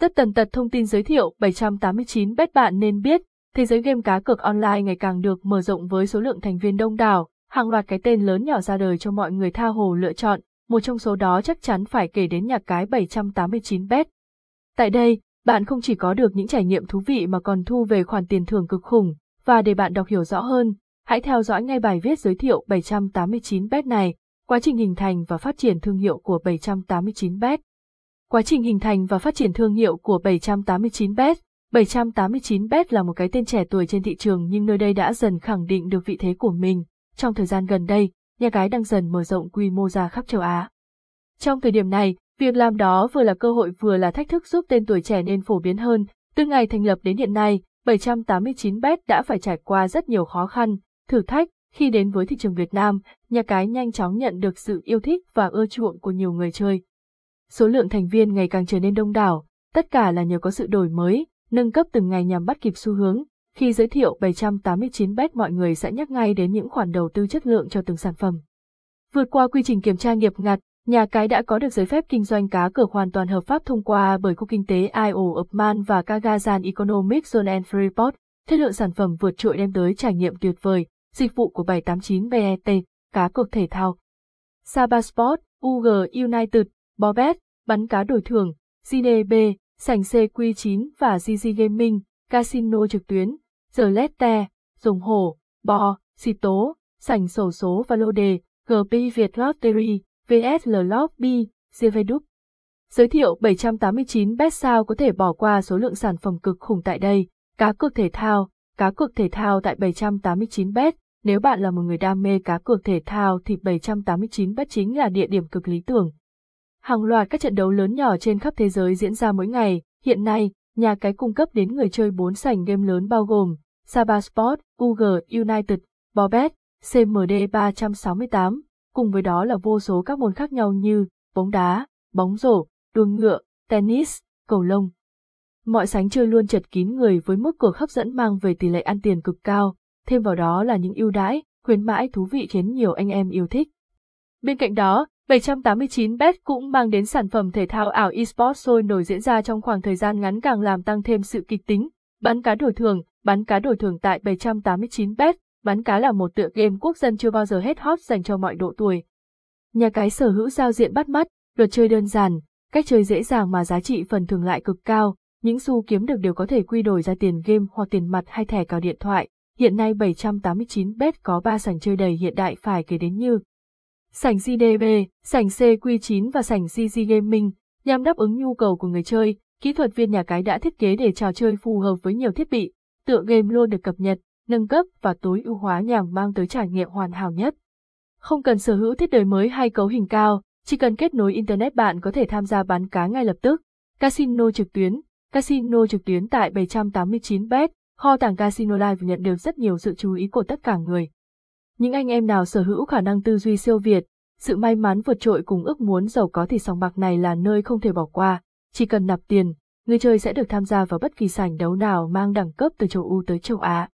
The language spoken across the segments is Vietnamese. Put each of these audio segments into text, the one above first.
Tất tần tật thông tin giới thiệu 789 bet bạn nên biết, thế giới game cá cược online ngày càng được mở rộng với số lượng thành viên đông đảo, hàng loạt cái tên lớn nhỏ ra đời cho mọi người tha hồ lựa chọn, một trong số đó chắc chắn phải kể đến nhà cái 789 bet. Tại đây, bạn không chỉ có được những trải nghiệm thú vị mà còn thu về khoản tiền thưởng cực khủng, và để bạn đọc hiểu rõ hơn, hãy theo dõi ngay bài viết giới thiệu 789 bet này, quá trình hình thành và phát triển thương hiệu của 789 bet. Quá trình hình thành và phát triển thương hiệu của 789 bet 789 bet là một cái tên trẻ tuổi trên thị trường nhưng nơi đây đã dần khẳng định được vị thế của mình. Trong thời gian gần đây, nhà cái đang dần mở rộng quy mô ra khắp châu Á. Trong thời điểm này, việc làm đó vừa là cơ hội vừa là thách thức giúp tên tuổi trẻ nên phổ biến hơn. Từ ngày thành lập đến hiện nay, 789 bet đã phải trải qua rất nhiều khó khăn, thử thách. Khi đến với thị trường Việt Nam, nhà cái nhanh chóng nhận được sự yêu thích và ưa chuộng của nhiều người chơi. Số lượng thành viên ngày càng trở nên đông đảo, tất cả là nhờ có sự đổi mới, nâng cấp từng ngày nhằm bắt kịp xu hướng. Khi giới thiệu 789 bet mọi người sẽ nhắc ngay đến những khoản đầu tư chất lượng cho từng sản phẩm. Vượt qua quy trình kiểm tra nghiệp ngặt, nhà cái đã có được giấy phép kinh doanh cá cược hoàn toàn hợp pháp thông qua bởi Cục Kinh tế IO of Man và Kagazan Economic Zone and Freeport. Chất lượng sản phẩm vượt trội đem tới trải nghiệm tuyệt vời, dịch vụ của 789 BET, cá cược thể thao. Saba Sport, UG United, Bobet, bắn cá đổi thưởng, GDB, sảnh CQ9 và GG Gaming, casino trực tuyến, giờ lette, dùng hổ, bò, xì tố, sảnh sổ số và lô đề, GP Việt Lottery, VSL Lobby, GVDUP. Giới thiệu 789 bet sao có thể bỏ qua số lượng sản phẩm cực khủng tại đây, cá cược thể thao, cá cược thể thao tại 789 bet. Nếu bạn là một người đam mê cá cược thể thao thì 789 bet chính là địa điểm cực lý tưởng. Hàng loạt các trận đấu lớn nhỏ trên khắp thế giới diễn ra mỗi ngày, hiện nay, nhà cái cung cấp đến người chơi 4 sảnh game lớn bao gồm Saba Sport, UG United, Bobet, CMD 368, cùng với đó là vô số các môn khác nhau như bóng đá, bóng rổ, đua ngựa, tennis, cầu lông. Mọi sánh chơi luôn chật kín người với mức cược hấp dẫn mang về tỷ lệ ăn tiền cực cao, thêm vào đó là những ưu đãi, khuyến mãi thú vị khiến nhiều anh em yêu thích. Bên cạnh đó, 789bet cũng mang đến sản phẩm thể thao ảo esports sôi nổi diễn ra trong khoảng thời gian ngắn càng làm tăng thêm sự kịch tính. Bắn cá đổi thưởng, bắn cá đổi thưởng tại 789bet, bắn cá là một tựa game quốc dân chưa bao giờ hết hot dành cho mọi độ tuổi. Nhà cái sở hữu giao diện bắt mắt, luật chơi đơn giản, cách chơi dễ dàng mà giá trị phần thưởng lại cực cao, những xu kiếm được đều có thể quy đổi ra tiền game hoặc tiền mặt hay thẻ cào điện thoại. Hiện nay 789bet có 3 sảnh chơi đầy hiện đại phải kể đến như Sảnh GDB, sảnh CQ9 và sảnh GG Gaming, nhằm đáp ứng nhu cầu của người chơi, kỹ thuật viên nhà cái đã thiết kế để trò chơi phù hợp với nhiều thiết bị, tựa game luôn được cập nhật, nâng cấp và tối ưu hóa nhằm mang tới trải nghiệm hoàn hảo nhất. Không cần sở hữu thiết đời mới hay cấu hình cao, chỉ cần kết nối Internet bạn có thể tham gia bán cá ngay lập tức. Casino trực tuyến Casino trực tuyến tại 789bet, kho tàng Casino Live nhận được rất nhiều sự chú ý của tất cả người. Những anh em nào sở hữu khả năng tư duy siêu việt, sự may mắn vượt trội cùng ước muốn giàu có thì sòng bạc này là nơi không thể bỏ qua, chỉ cần nạp tiền, người chơi sẽ được tham gia vào bất kỳ sảnh đấu nào mang đẳng cấp từ châu Âu tới châu Á.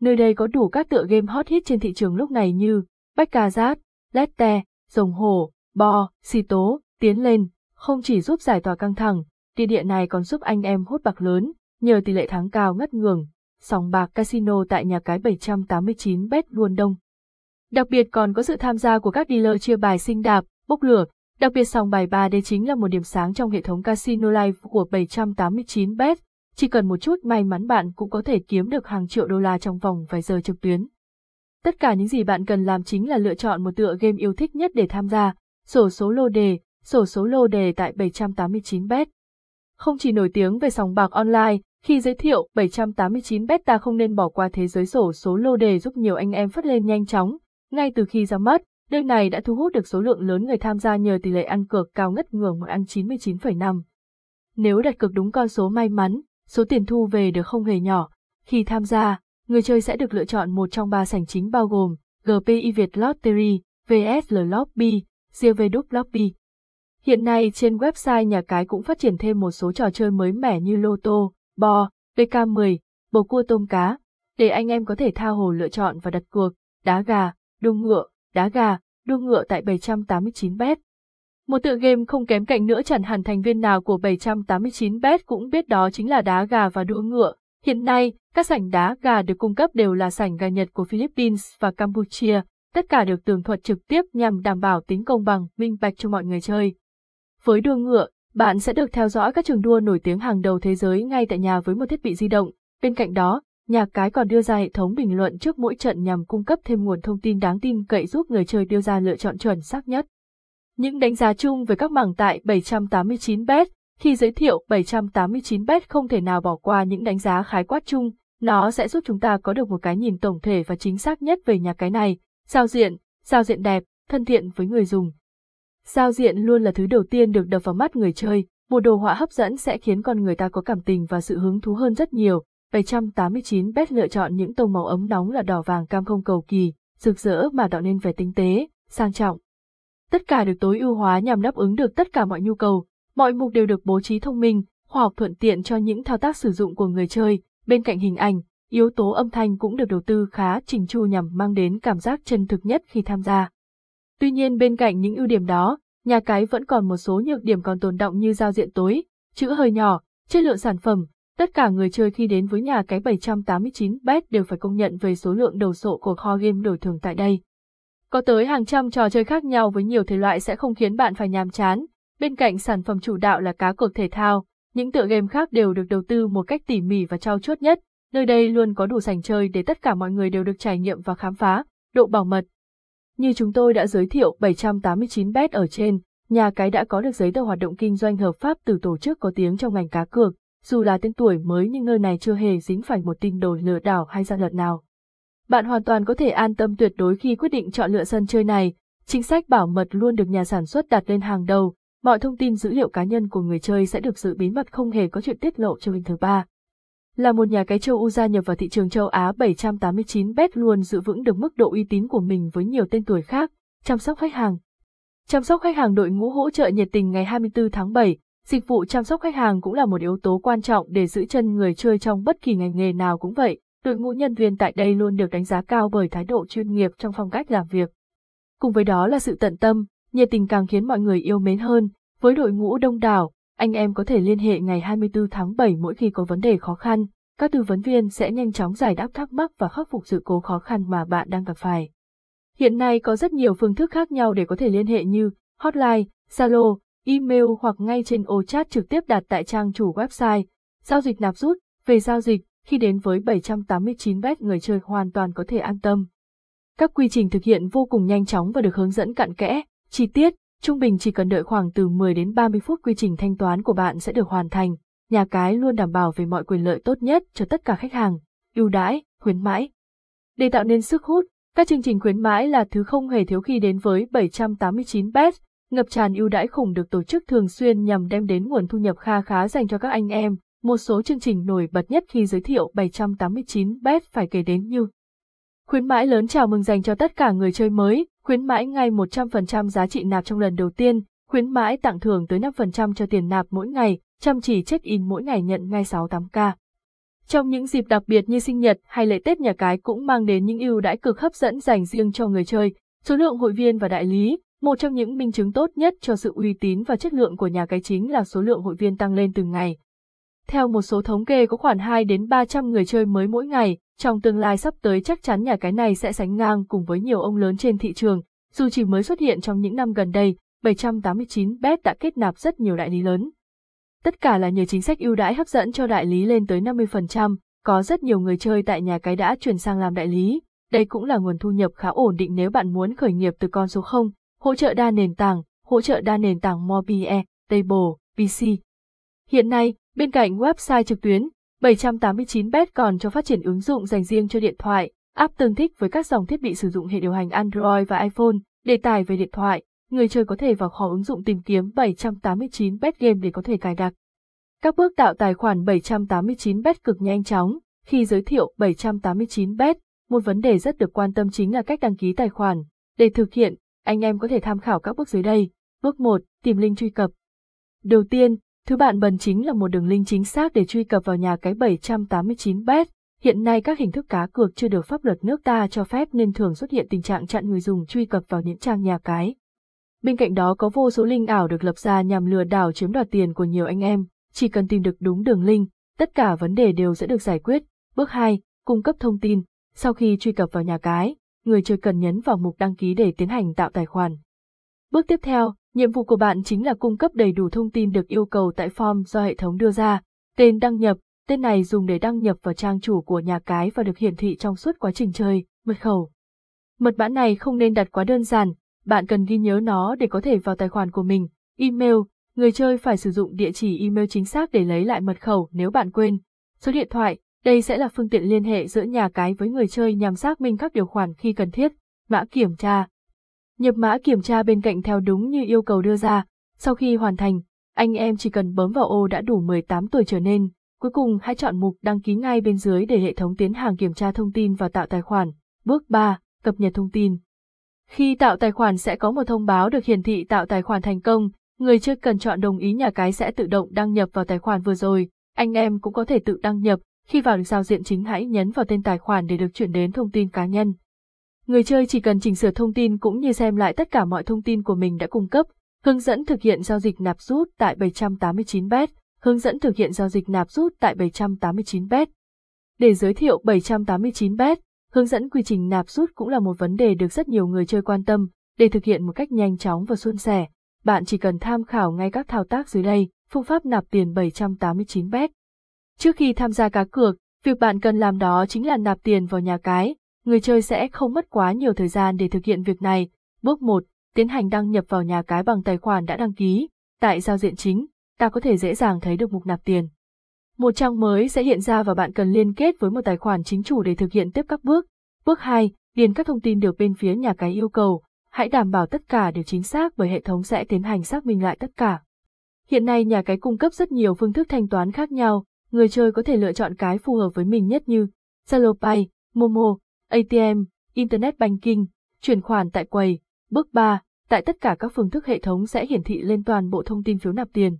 Nơi đây có đủ các tựa game hot hit trên thị trường lúc này như Baccarat, Lette, Rồng Hổ, bo, Xì Tố, Tiến Lên, không chỉ giúp giải tỏa căng thẳng, địa địa này còn giúp anh em hút bạc lớn, nhờ tỷ lệ thắng cao ngất ngường. Sòng bạc casino tại nhà cái 789 bet luôn đông. Đặc biệt còn có sự tham gia của các dealer chia bài sinh đạp, bốc lửa, đặc biệt sòng bài 3D chính là một điểm sáng trong hệ thống casino live của 789 bet. Chỉ cần một chút may mắn bạn cũng có thể kiếm được hàng triệu đô la trong vòng vài giờ trực tuyến. Tất cả những gì bạn cần làm chính là lựa chọn một tựa game yêu thích nhất để tham gia, sổ số lô đề, sổ số lô đề tại 789 bet. Không chỉ nổi tiếng về sòng bạc online, khi giới thiệu 789 bet ta không nên bỏ qua thế giới sổ số lô đề giúp nhiều anh em phất lên nhanh chóng, ngay từ khi ra mắt, đêm này đã thu hút được số lượng lớn người tham gia nhờ tỷ lệ ăn cược cao ngất ngường mỗi ăn 99,5. Nếu đặt cược đúng con số may mắn, số tiền thu về được không hề nhỏ. Khi tham gia, người chơi sẽ được lựa chọn một trong ba sảnh chính bao gồm GPI Việt Lottery, VSL Lobby, GVW Lobby. Hiện nay trên website nhà cái cũng phát triển thêm một số trò chơi mới mẻ như lô tô, bò, PK10, bầu cua tôm cá, để anh em có thể tha hồ lựa chọn và đặt cược, đá gà, đua ngựa, đá gà, đua ngựa tại 789 bet. Một tựa game không kém cạnh nữa chẳng hẳn thành viên nào của 789bet cũng biết đó chính là đá gà và đua ngựa. Hiện nay, các sảnh đá gà được cung cấp đều là sảnh gà Nhật của Philippines và Campuchia, tất cả được tường thuật trực tiếp nhằm đảm bảo tính công bằng, minh bạch cho mọi người chơi. Với đua ngựa, bạn sẽ được theo dõi các trường đua nổi tiếng hàng đầu thế giới ngay tại nhà với một thiết bị di động. Bên cạnh đó, nhà cái còn đưa ra hệ thống bình luận trước mỗi trận nhằm cung cấp thêm nguồn thông tin đáng tin cậy giúp người chơi đưa ra lựa chọn chuẩn xác nhất. Những đánh giá chung về các mảng tại 789bet, khi giới thiệu 789bet không thể nào bỏ qua những đánh giá khái quát chung, nó sẽ giúp chúng ta có được một cái nhìn tổng thể và chính xác nhất về nhà cái này. Giao diện, giao diện đẹp, thân thiện với người dùng. Giao diện luôn là thứ đầu tiên được đập vào mắt người chơi, một đồ họa hấp dẫn sẽ khiến con người ta có cảm tình và sự hứng thú hơn rất nhiều. 789 bet lựa chọn những tông màu ấm nóng là đỏ vàng cam không cầu kỳ, rực rỡ mà tạo nên vẻ tinh tế, sang trọng. Tất cả được tối ưu hóa nhằm đáp ứng được tất cả mọi nhu cầu, mọi mục đều được bố trí thông minh, khoa học thuận tiện cho những thao tác sử dụng của người chơi, bên cạnh hình ảnh, yếu tố âm thanh cũng được đầu tư khá chỉnh chu nhằm mang đến cảm giác chân thực nhất khi tham gia. Tuy nhiên bên cạnh những ưu điểm đó, nhà cái vẫn còn một số nhược điểm còn tồn động như giao diện tối, chữ hơi nhỏ, chất lượng sản phẩm, tất cả người chơi khi đến với nhà cái 789bet đều phải công nhận về số lượng đầu sộ của kho game đổi thưởng tại đây. Có tới hàng trăm trò chơi khác nhau với nhiều thể loại sẽ không khiến bạn phải nhàm chán, bên cạnh sản phẩm chủ đạo là cá cược thể thao, những tựa game khác đều được đầu tư một cách tỉ mỉ và trau chuốt nhất, nơi đây luôn có đủ sảnh chơi để tất cả mọi người đều được trải nghiệm và khám phá, độ bảo mật. Như chúng tôi đã giới thiệu 789bet ở trên, nhà cái đã có được giấy tờ hoạt động kinh doanh hợp pháp từ tổ chức có tiếng trong ngành cá cược, dù là tên tuổi mới nhưng nơi này chưa hề dính phải một tin đồn lừa đảo hay gian lận nào. Bạn hoàn toàn có thể an tâm tuyệt đối khi quyết định chọn lựa sân chơi này, chính sách bảo mật luôn được nhà sản xuất đặt lên hàng đầu, mọi thông tin dữ liệu cá nhân của người chơi sẽ được giữ bí mật không hề có chuyện tiết lộ cho bên thứ ba. Là một nhà cái châu Âu gia nhập vào thị trường châu Á 789bet luôn giữ vững được mức độ uy tín của mình với nhiều tên tuổi khác, chăm sóc khách hàng. Chăm sóc khách hàng đội ngũ hỗ trợ nhiệt tình ngày 24 tháng 7, dịch vụ chăm sóc khách hàng cũng là một yếu tố quan trọng để giữ chân người chơi trong bất kỳ ngành nghề nào cũng vậy. Đội ngũ nhân viên tại đây luôn được đánh giá cao bởi thái độ chuyên nghiệp trong phong cách làm việc. Cùng với đó là sự tận tâm, nhiệt tình càng khiến mọi người yêu mến hơn. Với đội ngũ đông đảo, anh em có thể liên hệ ngày 24 tháng 7 mỗi khi có vấn đề khó khăn, các tư vấn viên sẽ nhanh chóng giải đáp thắc mắc và khắc phục sự cố khó khăn mà bạn đang gặp phải. Hiện nay có rất nhiều phương thức khác nhau để có thể liên hệ như hotline, Zalo, email hoặc ngay trên ô chat trực tiếp đặt tại trang chủ website. Giao dịch nạp rút, về giao dịch, khi đến với 789 bet người chơi hoàn toàn có thể an tâm. Các quy trình thực hiện vô cùng nhanh chóng và được hướng dẫn cặn kẽ, chi tiết, trung bình chỉ cần đợi khoảng từ 10 đến 30 phút quy trình thanh toán của bạn sẽ được hoàn thành. Nhà cái luôn đảm bảo về mọi quyền lợi tốt nhất cho tất cả khách hàng, ưu đãi, khuyến mãi. Để tạo nên sức hút, các chương trình khuyến mãi là thứ không hề thiếu khi đến với 789 bet, ngập tràn ưu đãi khủng được tổ chức thường xuyên nhằm đem đến nguồn thu nhập kha khá dành cho các anh em. Một số chương trình nổi bật nhất khi giới thiệu 789 bet phải kể đến như Khuyến mãi lớn chào mừng dành cho tất cả người chơi mới, khuyến mãi ngay 100% giá trị nạp trong lần đầu tiên, khuyến mãi tặng thưởng tới 5% cho tiền nạp mỗi ngày, chăm chỉ check-in mỗi ngày nhận ngay 68k. Trong những dịp đặc biệt như sinh nhật hay lễ Tết nhà cái cũng mang đến những ưu đãi cực hấp dẫn dành riêng cho người chơi, số lượng hội viên và đại lý, một trong những minh chứng tốt nhất cho sự uy tín và chất lượng của nhà cái chính là số lượng hội viên tăng lên từng ngày. Theo một số thống kê có khoảng 2 đến 300 người chơi mới mỗi ngày, trong tương lai sắp tới chắc chắn nhà cái này sẽ sánh ngang cùng với nhiều ông lớn trên thị trường, dù chỉ mới xuất hiện trong những năm gần đây, 789bet đã kết nạp rất nhiều đại lý lớn. Tất cả là nhờ chính sách ưu đãi hấp dẫn cho đại lý lên tới 50%, có rất nhiều người chơi tại nhà cái đã chuyển sang làm đại lý. Đây cũng là nguồn thu nhập khá ổn định nếu bạn muốn khởi nghiệp từ con số 0, hỗ trợ đa nền tảng, hỗ trợ đa nền tảng mobile, table, PC. Hiện nay, bên cạnh website trực tuyến, 789bet còn cho phát triển ứng dụng dành riêng cho điện thoại, app tương thích với các dòng thiết bị sử dụng hệ điều hành Android và iPhone, để tải về điện thoại, người chơi có thể vào kho ứng dụng tìm kiếm 789bet game để có thể cài đặt. Các bước tạo tài khoản 789bet cực nhanh chóng, khi giới thiệu 789bet, một vấn đề rất được quan tâm chính là cách đăng ký tài khoản. Để thực hiện, anh em có thể tham khảo các bước dưới đây. Bước 1, tìm link truy cập. Đầu tiên, thứ bạn bần chính là một đường link chính xác để truy cập vào nhà cái 789bet. Hiện nay các hình thức cá cược chưa được pháp luật nước ta cho phép nên thường xuất hiện tình trạng chặn người dùng truy cập vào những trang nhà cái. Bên cạnh đó có vô số link ảo được lập ra nhằm lừa đảo chiếm đoạt tiền của nhiều anh em, chỉ cần tìm được đúng đường link, tất cả vấn đề đều sẽ được giải quyết. Bước 2, cung cấp thông tin. Sau khi truy cập vào nhà cái, người chơi cần nhấn vào mục đăng ký để tiến hành tạo tài khoản. Bước tiếp theo, nhiệm vụ của bạn chính là cung cấp đầy đủ thông tin được yêu cầu tại form do hệ thống đưa ra. Tên đăng nhập, tên này dùng để đăng nhập vào trang chủ của nhà cái và được hiển thị trong suốt quá trình chơi, mật khẩu. Mật mã này không nên đặt quá đơn giản, bạn cần ghi nhớ nó để có thể vào tài khoản của mình. Email, người chơi phải sử dụng địa chỉ email chính xác để lấy lại mật khẩu nếu bạn quên. Số điện thoại, đây sẽ là phương tiện liên hệ giữa nhà cái với người chơi nhằm xác minh các điều khoản khi cần thiết. Mã kiểm tra. Nhập mã kiểm tra bên cạnh theo đúng như yêu cầu đưa ra. Sau khi hoàn thành, anh em chỉ cần bấm vào ô đã đủ 18 tuổi trở nên. Cuối cùng hãy chọn mục đăng ký ngay bên dưới để hệ thống tiến hàng kiểm tra thông tin và tạo tài khoản. Bước 3. Cập nhật thông tin. Khi tạo tài khoản sẽ có một thông báo được hiển thị tạo tài khoản thành công, người chơi cần chọn đồng ý nhà cái sẽ tự động đăng nhập vào tài khoản vừa rồi, anh em cũng có thể tự đăng nhập, khi vào được giao diện chính hãy nhấn vào tên tài khoản để được chuyển đến thông tin cá nhân. Người chơi chỉ cần chỉnh sửa thông tin cũng như xem lại tất cả mọi thông tin của mình đã cung cấp, hướng dẫn thực hiện giao dịch nạp rút tại 789 bet, hướng dẫn thực hiện giao dịch nạp rút tại 789 bet. Để giới thiệu 789 bet, hướng dẫn quy trình nạp rút cũng là một vấn đề được rất nhiều người chơi quan tâm, để thực hiện một cách nhanh chóng và suôn sẻ. Bạn chỉ cần tham khảo ngay các thao tác dưới đây, phương pháp nạp tiền 789 bet. Trước khi tham gia cá cược, việc bạn cần làm đó chính là nạp tiền vào nhà cái, người chơi sẽ không mất quá nhiều thời gian để thực hiện việc này. Bước 1. Tiến hành đăng nhập vào nhà cái bằng tài khoản đã đăng ký. Tại giao diện chính, ta có thể dễ dàng thấy được mục nạp tiền. Một trang mới sẽ hiện ra và bạn cần liên kết với một tài khoản chính chủ để thực hiện tiếp các bước. Bước 2. Điền các thông tin được bên phía nhà cái yêu cầu. Hãy đảm bảo tất cả đều chính xác bởi hệ thống sẽ tiến hành xác minh lại tất cả. Hiện nay nhà cái cung cấp rất nhiều phương thức thanh toán khác nhau, người chơi có thể lựa chọn cái phù hợp với mình nhất như Zalo Pay, Momo, ATM, Internet Banking, chuyển khoản tại quầy. Bước 3, tại tất cả các phương thức hệ thống sẽ hiển thị lên toàn bộ thông tin phiếu nạp tiền.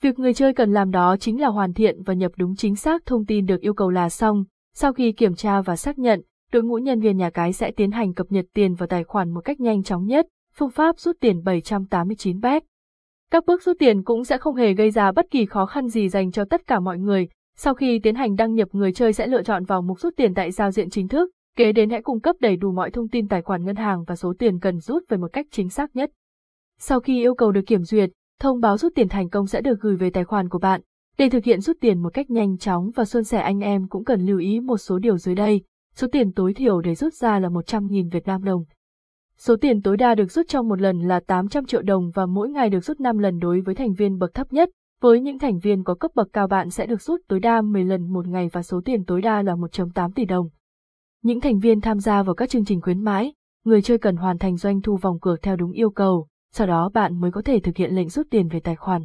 Việc người chơi cần làm đó chính là hoàn thiện và nhập đúng chính xác thông tin được yêu cầu là xong. Sau khi kiểm tra và xác nhận, đội ngũ nhân viên nhà cái sẽ tiến hành cập nhật tiền vào tài khoản một cách nhanh chóng nhất, phương pháp rút tiền 789 bet. Các bước rút tiền cũng sẽ không hề gây ra bất kỳ khó khăn gì dành cho tất cả mọi người. Sau khi tiến hành đăng nhập người chơi sẽ lựa chọn vào mục rút tiền tại giao diện chính thức, kế đến hãy cung cấp đầy đủ mọi thông tin tài khoản ngân hàng và số tiền cần rút về một cách chính xác nhất. Sau khi yêu cầu được kiểm duyệt, thông báo rút tiền thành công sẽ được gửi về tài khoản của bạn. Để thực hiện rút tiền một cách nhanh chóng và suôn sẻ anh em cũng cần lưu ý một số điều dưới đây. Số tiền tối thiểu để rút ra là 100.000 Việt Nam đồng. Số tiền tối đa được rút trong một lần là 800 triệu đồng và mỗi ngày được rút 5 lần đối với thành viên bậc thấp nhất. Với những thành viên có cấp bậc cao bạn sẽ được rút tối đa 10 lần một ngày và số tiền tối đa là 1.8 tỷ đồng. Những thành viên tham gia vào các chương trình khuyến mãi, người chơi cần hoàn thành doanh thu vòng cược theo đúng yêu cầu, sau đó bạn mới có thể thực hiện lệnh rút tiền về tài khoản.